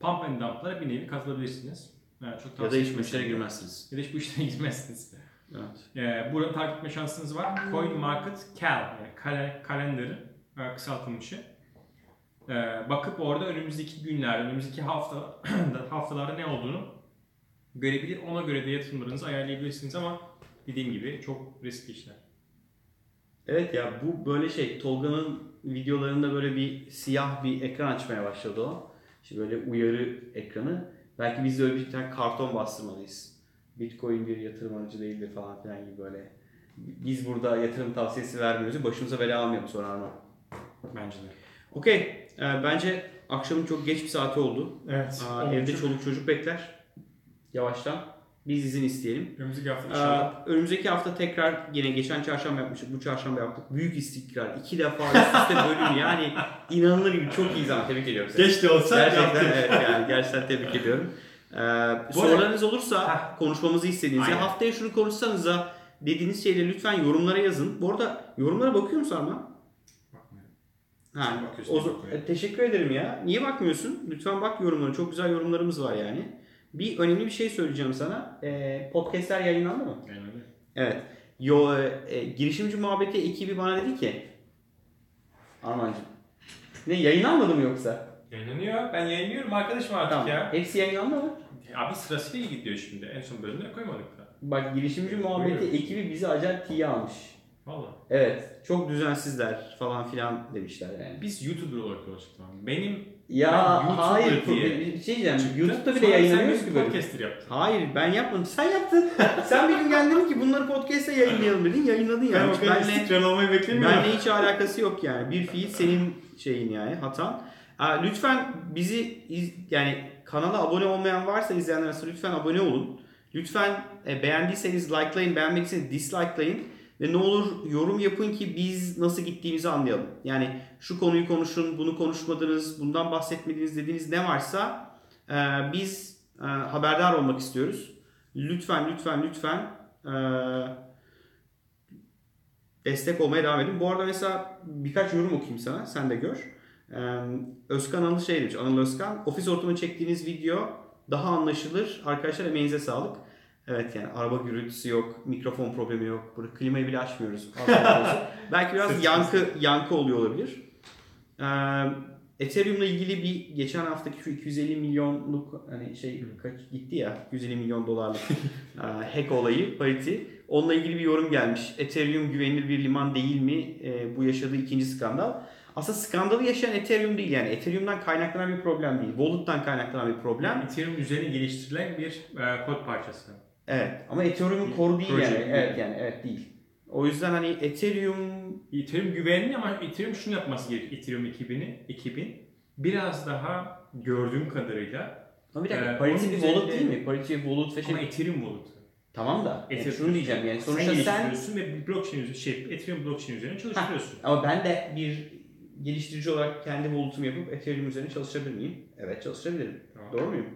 pump and dump'lara bir nevi katılabilirsiniz. Yani çok Ya da hiç etmem. müşteri girmezsiniz. Ya da hiç bu işlere [LAUGHS] girmezsiniz. Evet. Ee, burada takip etme şansınız var. Coin Market Cal, yani kale, kalendarı e, kısaltılmışı. Ee, bakıp orada önümüzdeki günlerde, önümüzdeki hafta [CLEARS THROAT] haftalarda ne olduğunu görebilir. Ona göre de yatırımlarınızı ayarlayabilirsiniz ama dediğim gibi çok riskli işler. Evet ya bu böyle şey Tolga'nın videolarında böyle bir siyah bir ekran açmaya başladı o. İşte böyle uyarı ekranı. Belki biz de öyle bir tane karton bastırmalıyız. Bitcoin bir yatırım aracı değildir falan filan gibi böyle. Biz burada yatırım tavsiyesi vermiyoruz. Başımıza bela almayalım sonra Arman. Bence de. Okey. Ee, bence akşamın çok geç bir saati oldu. Evet. Aa, evde çoluk çocuk bekler. Yavaştan. Biz izin isteyelim. Önümüzdeki hafta Ee, önümüzdeki hafta tekrar yine geçen çarşamba yapmıştık. Bu çarşamba yaptık. Büyük istikrar. iki defa üst üste bölüm [LAUGHS] yani inanılır gibi çok iyi zaman. Tebrik ediyorum seni. Geç de olsa Gerçekten evet yani gerçekten tebrik ediyorum. Ee, sorularınız olursa Heh. konuşmamızı istediğiniz ya haftaya şunu konuşsanız da dediğiniz şeyleri lütfen yorumlara yazın. Bu arada yorumlara bakıyor musun Arman? Bakmıyorum. Ha, o e, teşekkür ederim ya. Niye bakmıyorsun? Lütfen bak yorumlara. Çok güzel yorumlarımız var yani. Bir önemli bir şey söyleyeceğim sana. Ee, podcastler yayınlandı mı? Öyle. Evet. Yo, e, girişimci muhabbeti ekibi bana dedi ki Armancığım. Ne yayınlanmadı mı yoksa? Yayınlanıyor. Ben yayınlıyorum arkadaşım artık Tamam. ya. Hepsi yayınlandı mı? Abi sırasıyla gidiyor şimdi. En son bölümleri koymadık da. Bak girişimci muhabbeti Buyurun. ekibi bizi acayip tiye almış. Valla. Evet. Çok düzensizler falan filan demişler yani. Biz YouTuber olarak abi. Benim Ya Ben hayır. diye Bir şey diyeceğim. çıktı. YouTube'da bile sen ki böyle. podcaster yaptın. Hayır ben yapmadım. Sen yaptın. [LAUGHS] Sen bir gün geldin ki bunları podcast'te yayınlayalım dedin. Yayınladın yani. Benle, olmayı benle hiç alakası yok yani. Bir fiil senin şeyin yani hatan. Aa, lütfen bizi iz- yani kanala abone olmayan varsa izleyenler arasında lütfen abone olun. Lütfen e, beğendiyseniz likelayın, beğenmediyseniz dislikelayın. Ve ne olur yorum yapın ki biz nasıl gittiğimizi anlayalım. Yani şu konuyu konuşun, bunu konuşmadınız, bundan bahsetmediniz dediğiniz ne varsa e, biz e, haberdar olmak istiyoruz. Lütfen, lütfen, lütfen e, destek olmaya devam edin. Bu arada mesela birkaç yorum okuyayım sana, sen de gör. E, Özkan Anıl şey demiş, Anıl Özkan, ofis ortamı çektiğiniz video daha anlaşılır. Arkadaşlar emeğinize sağlık. Evet yani araba gürültüsü yok, mikrofon problemi yok. Burada klimayı bile açmıyoruz. [LAUGHS] Belki biraz yankı yankı oluyor olabilir. Ee, Ethereum'la ilgili bir geçen haftaki şu 250 milyonluk hani şey kaç gitti ya 250 milyon dolarlık [LAUGHS] e, hack olayı parity. Onunla ilgili bir yorum gelmiş. Ethereum güvenilir bir liman değil mi? E, bu yaşadığı ikinci skandal. Aslında skandalı yaşayan Ethereum değil yani. Ethereum'dan kaynaklanan bir problem değil. Wallet'tan kaynaklanan bir problem. Ethereum üzerine geliştirilen bir e, kod parçası. Evet. Ama Ethereum'un core değil yani. değil. Evet yani evet değil. O yüzden hani Ethereum Ethereum güvenli ama Ethereum şunu yapması gerekiyor. Ethereum ekibini, ekibin biraz daha gördüğüm kadarıyla ama bir dakika Ee, Parity bir wallet değil mi? Parity bir wallet ve şey. ama Ethereum wallet'ı. Tamam da yani Ethereum. şunu diyeceğim yani sonuçta sen geliştiriyorsun ve blockchain şey, Ethereum blockchain üzerine çalıştırıyorsun. ama ben de bir geliştirici olarak kendi wallet'ımı yapıp Ethereum üzerine çalışabilir miyim? Evet çalışabilirim. Tamam. Doğru muyum?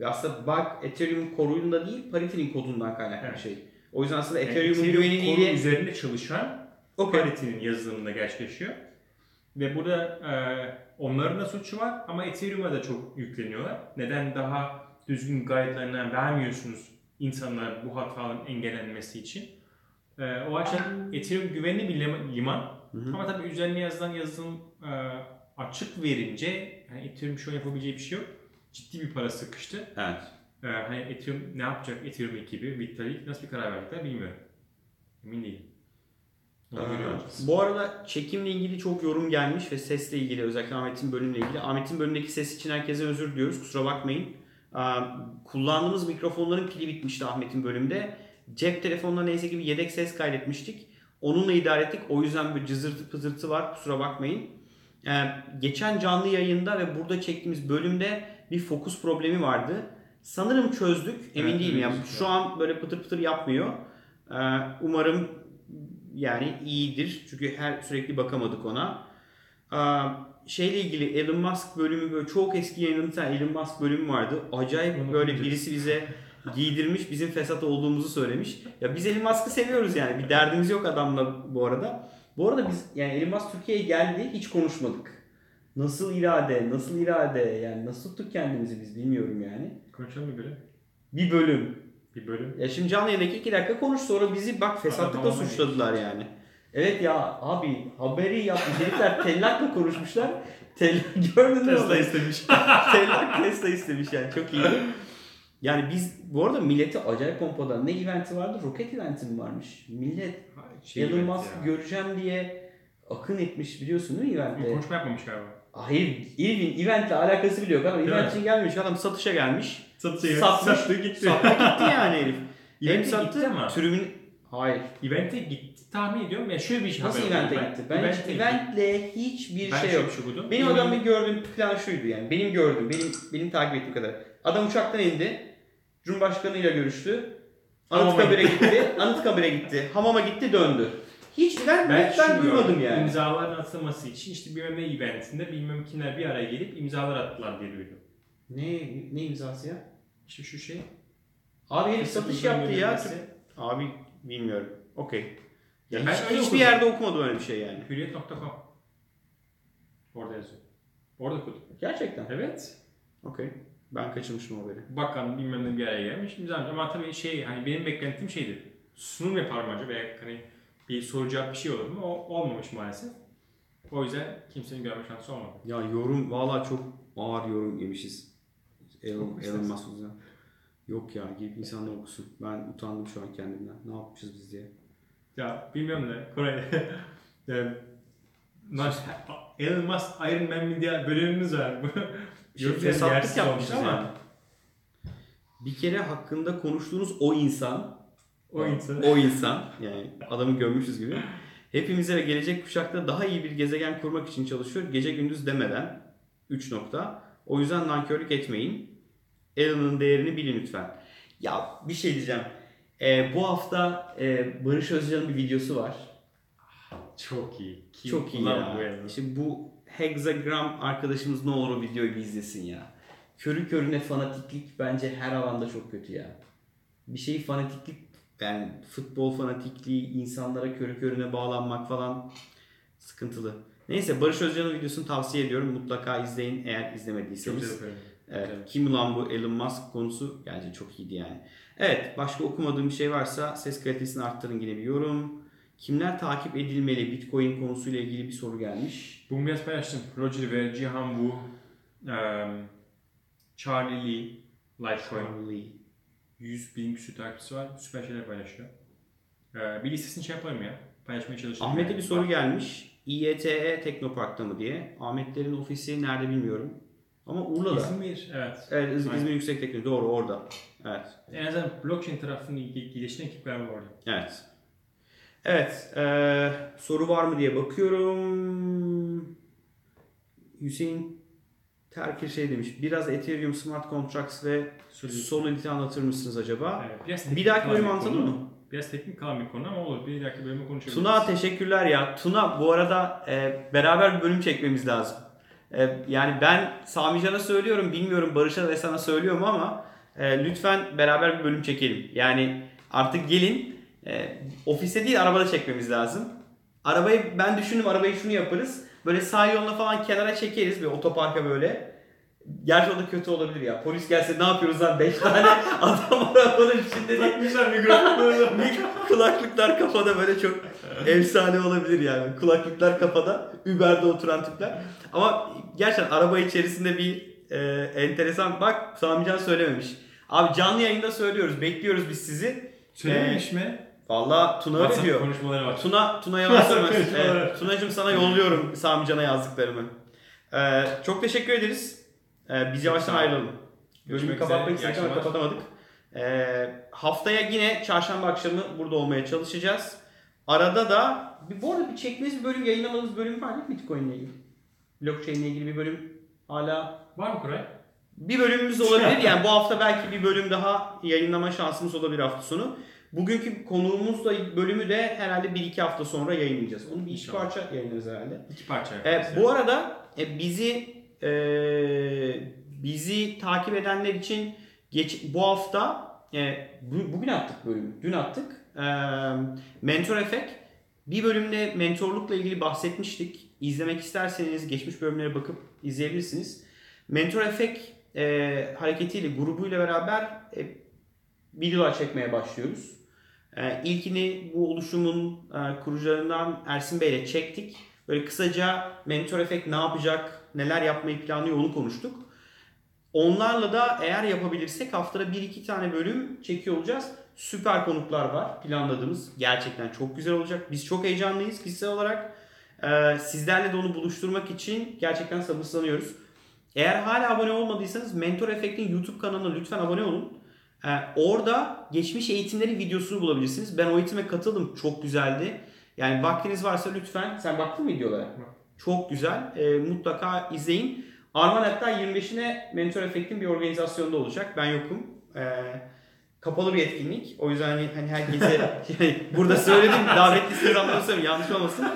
Ve aslında bug Ethereum koruyunda değil Parity'nin kodundan kaynaklanan Evet. şey. O yüzden aslında Yani Ethereum'un Ethereum güveniliğiyle üzerinde çalışan Okey. Parity'nin yazılımında gerçekleşiyor. Ve burada e, onların da suçu var ama Ethereum'a da çok yükleniyorlar. Neden daha düzgün guide'larına vermiyorsunuz insanlar bu hataların engellenmesi için? E, o açıdan Ethereum güvenli bir lima- liman. Hı hı. Ama tabii üzerine yazılan yazılım e, açık verince yani Ethereum şu an yapabileceği bir şey yok. Ciddi bir para sıkıştı. Evet. E, hani Ethereum ne yapacak Ethereum ekibi, Vitalik nasıl bir karar verdikler bilmiyorum. Emin değilim. Onu olacağız. Bu arada çekimle ilgili çok yorum gelmiş ve sesle ilgili özellikle Ahmet'in bölümüyle ilgili. Ahmet'in bölümündeki ses için herkese özür diliyoruz. Kusura bakmayın. Aa, Kullandığımız mikrofonların pili bitmişti Ahmet'in bölümde. Cep telefonuna neyse ki bir yedek ses kaydetmiştik. Onunla idare ettik. O yüzden bir cızırtı pızırtı var. Kusura bakmayın. Ee, geçen canlı yayında ve burada çektiğimiz bölümde bir fokus problemi vardı. Sanırım çözdük. Emin Evet, değilim. Yani şu an böyle pıtır pıtır yapmıyor. Ee, umarım yani iyidir. Çünkü her sürekli bakamadık ona. Aa, şeyle ilgili Elon Musk bölümü böyle çok eski tane Elon Musk bölümü vardı. Acayip böyle birisi bize [LAUGHS] giydirmiş, bizim fesat olduğumuzu söylemiş. Ya biz Elon Musk'ı seviyoruz yani. Bir derdimiz yok adamla bu arada. Bu arada biz yani Elon Musk Türkiye'ye geldi hiç konuşmadık. Nasıl irade, nasıl irade yani nasıl tuttuk kendimizi biz bilmiyorum yani. Konuşalım bir bölüm. Bir bölüm. Bir bölüm. Ya şimdi canlı yayındaki iki dakika konuş sonra bizi bak fesatlıkla Adam suçladılar yani. Evet ya abi haberi yapmış herifler tellakla konuşmuşlar. Tellak [LAUGHS] gördün mü? Tesla istemiş. [LAUGHS] tellak Tesla istemiş yani çok iyi. Yani biz bu arada milleti acayip pompada ne eventi vardı? Roket eventi mi varmış? Millet Şey Elon Musk göreceğim diye akın etmiş biliyorsun değil mi eventte? konuşma yapmamış galiba. Hayır, Irving eventle alakası bile yok adam. Değil Event mi? için gelmiş adam satışa gelmiş. Satışa Satmış. sattı gitti. Sattı gitti yani herif. [LAUGHS] Hem Event'e gitti sattı ama. türümün... Hayır. Event'e gitti tahmin ediyorum. Ya şöyle bir şey Nasıl haber event'e okudum gitti? Ben hiç Event'e eventle hiçbir Ben şey yok. şey okudum. Benim adamın gördüğüm plan şuydu yani. Benim gördüğüm, benim benim takip ettiğim kadar. Adam uçaktan indi. Cumhurbaşkanıyla görüştü. Hamama Anıtkabir'e gitti. Anıtkabir'e gitti. Hamama gitti döndü. Hiç Ben, ben, ben şunu duymadım yani. İmzaların atılması için işte bir ne eventinde bilmem kimler bir araya gelip imzalar attılar diye duydum. Ne ne imzası ya? İşte şu şey. Abi herif satış yaptı ya. Abi bilmiyorum. Okey. Ya Ben hiç, hiçbir okudum. yerde okumadım öyle bir şey yani. Hürriyet.com Orada yazıyor. Orada okudum. Gerçekten. Evet. Okey. Ben kaçırmışım o haberi. Bakan bilmem ne bir araya gelmiş imzalamış. Ama tabii şey hani benim beklentim şeydi. Sunum yapar mı acaba? Veya hani bir soru cevap bir şey olur mu? O olmamış maalesef. O yüzden kimsenin görme şansı olmadı. Ya yorum valla çok ağır yorum yemişiz. Elon, Elon Musk yüzünden. Yok ya gidip insanlar okusun. Ben utandım şu an kendimden. Ne yapmışız biz diye. Ya bilmiyorum da Koray. [LAUGHS] Yani, Elon Musk Iron Man mi diye bölümümüz var. Yersiz yapmışız olmuş ama. yani. Bir kere hakkında konuştuğunuz o insan O insan. O insan yani adamı görmüşüz gibi. Hepimize ve gelecek kuşakta daha iyi bir gezegen kurmak için çalışıyor. Gece gündüz demeden 3 nokta. O yüzden nankörlük etmeyin. Elon'un değerini bilin lütfen. Ya bir şey diyeceğim. Ee, bu hafta e, Barış Özcan'ın bir videosu var. Çok iyi. Kim Çok iyi ya. Bu? İşte bu Hexagram arkadaşımız ne olur o videoyu bir izlesin ya. Körü körüne fanatiklik bence her alanda çok kötü ya. Bir şey fanatiklik yani futbol fanatikliği insanlara körü körüne bağlanmak falan sıkıntılı. Neyse Barış Özcan'ın videosunu tavsiye ediyorum. Mutlaka izleyin eğer Çok izlemediyseniz. bölüm. Evet, Evet. kim ulan bu Elon Musk konusu bence çok iyiydi yani. Evet başka okumadığım bir şey varsa ses kalitesini arttırın yine bir yorum. Kimler takip edilmeli Bitcoin konusuyla ilgili bir soru gelmiş. Bunu biraz paylaştım. Roger ve Cihan Wu, um, Charlie Lee, Litecoin. Charlie. 100 bin küsur takipçisi var. Süper şeyler paylaşıyor. Ee, bir listesini şey yaparım ya. Paylaşmaya çalışırım. Ahmet'e bir soru gelmiş. İETE Teknopark'ta mı diye. Ahmetlerin ofisi nerede bilmiyorum. Ama Urla'da. İzmir, evet. Evet İz- Aynen. İzmir Yüksek Teknoloji. Doğru orada. Evet. En azından blockchain tarafını ge- geliştiren ekipler var orada. Evet. Evet. eee, soru var mı diye bakıyorum. Hüseyin Terkir şey demiş. Biraz Ethereum Smart Contracts ve Solidity. Anlatır mısınız acaba? Evet, biraz Bir dahaki bölüm anlatalım mı? Biraz teknik kalan bir konu ama olur. Bir dahaki bölümde konuşabiliriz. Tuna teşekkürler ya. Tuna bu arada e, beraber bir bölüm çekmemiz lazım. E, yani ben Sami Can'a söylüyorum, bilmiyorum Barış'a ve sana söylüyorum ama e, lütfen beraber bir bölüm çekelim. Yani artık gelin e, ofiste değil arabada çekmemiz lazım. Arabayı ben düşündüm arabayı şunu yaparız. Böyle sağ yoluna falan kenara çekeriz bir otoparka böyle. Gerçi o da kötü olabilir ya. Polis gelse ne yapıyoruz lan 5 tane [LAUGHS] adam arabanın içinde diye. Takmışlar mikrofonları. [LAUGHS] Mik- kulaklıklar kafada böyle çok efsane olabilir yani. Kulaklıklar kafada, Uber'de oturan tipler. Ama gerçekten araba içerisinde bir e, enteresan bak Samican söylememiş. Abi canlı yayında söylüyoruz. Bekliyoruz biz sizi. Söylememiş mi? Vallahi Tuna öyle diyor. konuşmaları var. Tuna Tuna yalan. [LAUGHS] Konuşmaları. evet, Tunacığım sana yolluyorum Samican'a yazdıklarımı. Ee, çok teşekkür ederiz. Ee, biz yavaştan ayrılalım. Bölümü kapatmak istedik ama kapatamadık. Ee, haftaya yine çarşamba akşamı burada olmaya çalışacağız. Arada da bir, bu arada bir çektiğiniz bir bölüm, yayınlamadığınız bölüm var mi Bitcoin ile ilgili? Blockchain ile ilgili bir bölüm hala Var mı Koray? bir bölümümüz olabilir. Yani bu hafta belki bir bölüm daha yayınlama şansımız olabilir hafta sonu. Bugünkü konuğumuz da bölümü de herhalde 1-2 hafta sonra yayınlayacağız. Onu bir iki parça yayınlarız herhalde. İki parça E, yaparız. bu arada e, bizi e, bizi takip edenler için geç, bu hafta e, bu- bugün attık bölümü. Dün attık. E, Mentor Effect. Bir bölümde mentorlukla ilgili bahsetmiştik. İzlemek isterseniz geçmiş bölümlere bakıp izleyebilirsiniz. Mentor Effect e, hareketiyle grubuyla beraber e, videolar çekmeye başlıyoruz. E, ilkini bu oluşumun e, kurucularından Ersin Bey ile çektik. Böyle kısaca Mentor Effect ne yapacak, neler yapmayı planlıyor onu konuştuk. Onlarla da eğer yapabilirsek haftada 1-2 tane bölüm çekiyor olacağız. Süper konuklar var planladığımız. Gerçekten çok güzel olacak. Biz çok heyecanlıyız kişisel olarak. Ee, sizlerle de onu buluşturmak için gerçekten sabırsızlanıyoruz. Eğer hala abone olmadıysanız Mentor Effect'in YouTube kanalına lütfen abone olun. Ee, orada geçmiş eğitimlerin videosunu bulabilirsiniz. Ben o eğitime katıldım. Çok güzeldi. Yani vaktiniz varsa lütfen. Sen baktın mı videolara? Çok güzel. Ee, mutlaka izleyin. Arman hatta 25'ine Mentor Effect'in bir organizasyonda olacak. Ben yokum. Ee, kapalı bir etkinlik. O yüzden hani, hani herkese yani [LAUGHS] [LAUGHS] burada söyledim davetlisiniz anlamda söylüyorum. Yanlış olmasın.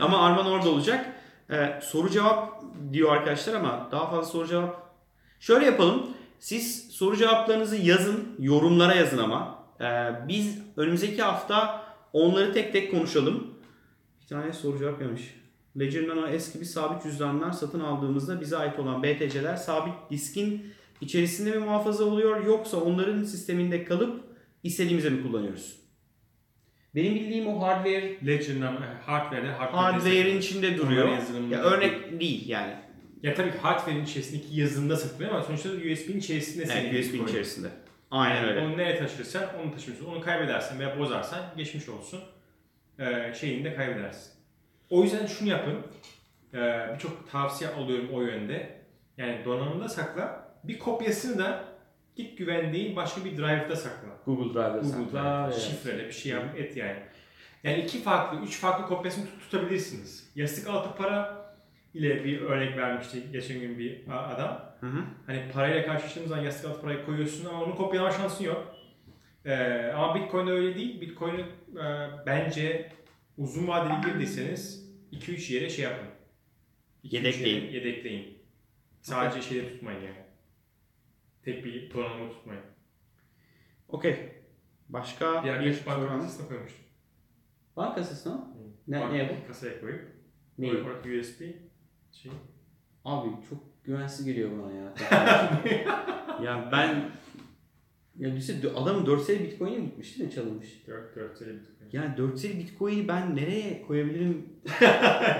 Ama Arman orada olacak. Ee, soru cevap diyor arkadaşlar ama daha fazla soru cevap. Şöyle yapalım. Siz soru cevaplarınızı yazın. Yorumlara yazın ama. Ee, biz önümüzdeki hafta onları tek tek konuşalım. Bir tane soru cevap gelmiş. Ledger Nano S gibi sabit cüzdanlar satın aldığımızda bize ait olan BTC'ler sabit diskin içerisinde mi muhafaza oluyor yoksa onların sisteminde kalıp istediğimizde mi kullanıyoruz? Benim bildiğim o hardware Ledger'ın ama hardware'de hardware hardware'in içinde duruyor. Ya örnek değil yani. Ya tabii ki hardware'in içerisindeki yazında saklanıyor ama sonuçta USB'nin içerisinde senin Evet, USB'nin Bitcoin. içerisinde. Aynen öyle. Onu nereye taşırırsan onu taşımıyorsun. Onu kaybedersen veya bozarsan geçmiş olsun. Ee, şeyini de kaybedersin. O yüzden şunu yapın. Ee, Birçok tavsiye alıyorum o yönde. Yani donanımda sakla. Bir kopyasını da git güvendiğin başka bir drive'da sakla. Google Drive'da Google'da sakla. Evet. şifreli bir şey yap et yani. Yani iki farklı, üç farklı kopyasını tut- tutabilirsiniz. Yastık altı para ile bir örnek vermişti geçen gün bir adam. Hı hı. Hani parayla karşılaştığımız zaman yastık altı parayı koyuyorsun ama onu kopyalama şansın yok. Ee, ama Bitcoin öyle değil. Bitcoin'i e, bence uzun vadeli girdiyseniz 2-3 yere şey yapın. 2-3 Yedekleyin. yere Yedekleyin. Sadece şeyde tutmayın yani. Tek bir donanımı tutmayın. Okey. Başka Bir bir banka kasasına koymuştum. Bankasız mı? Ne- Banka neye bu? Kasaya koyup. Ne? Orada USB. Şey. Abi çok güvensiz geliyor bana ya. [LAUGHS] ya ben ya düşünsene adamın 4 sene bitcoin'e gitmiş değil mi çalınmış? 4 4 sene Bitcoin. Yani 4 sene bitcoin'i ben nereye koyabilirim? [LAUGHS]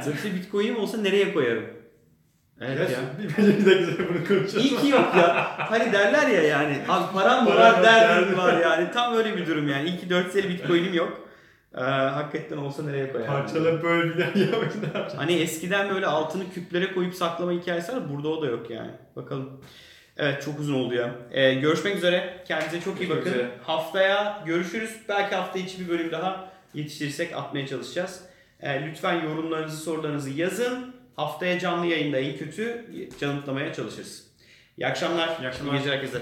4 sene bitcoin'im olsa nereye koyarım? Evet ya. Bir bir dakika bunu konuşalım. İyi ki yok ya. Hani derler ya yani. Abi param Param var derdim. var yani. Tam öyle bir durum yani. İyi ki 4 sene bitcoin'im yok. Ee, hakikaten olsa nereye koyarım? Parçala böl bir daha yapın ne yapacaksın? Hani eskiden böyle altını küplere koyup saklama hikayesi var. Burada o da yok yani. Bakalım. Evet çok uzun oldu ya. Ee, görüşmek üzere. Kendinize çok iyi bakın. üzere. Haftaya görüşürüz. Belki hafta içi bir bölüm daha yetiştirirsek atmaya çalışacağız. Ee, lütfen yorumlarınızı, sorularınızı yazın. Haftaya canlı yayında en kötü canıtlamaya çalışırız. İyi akşamlar. İyi akşamlar. İyi geceler herkese.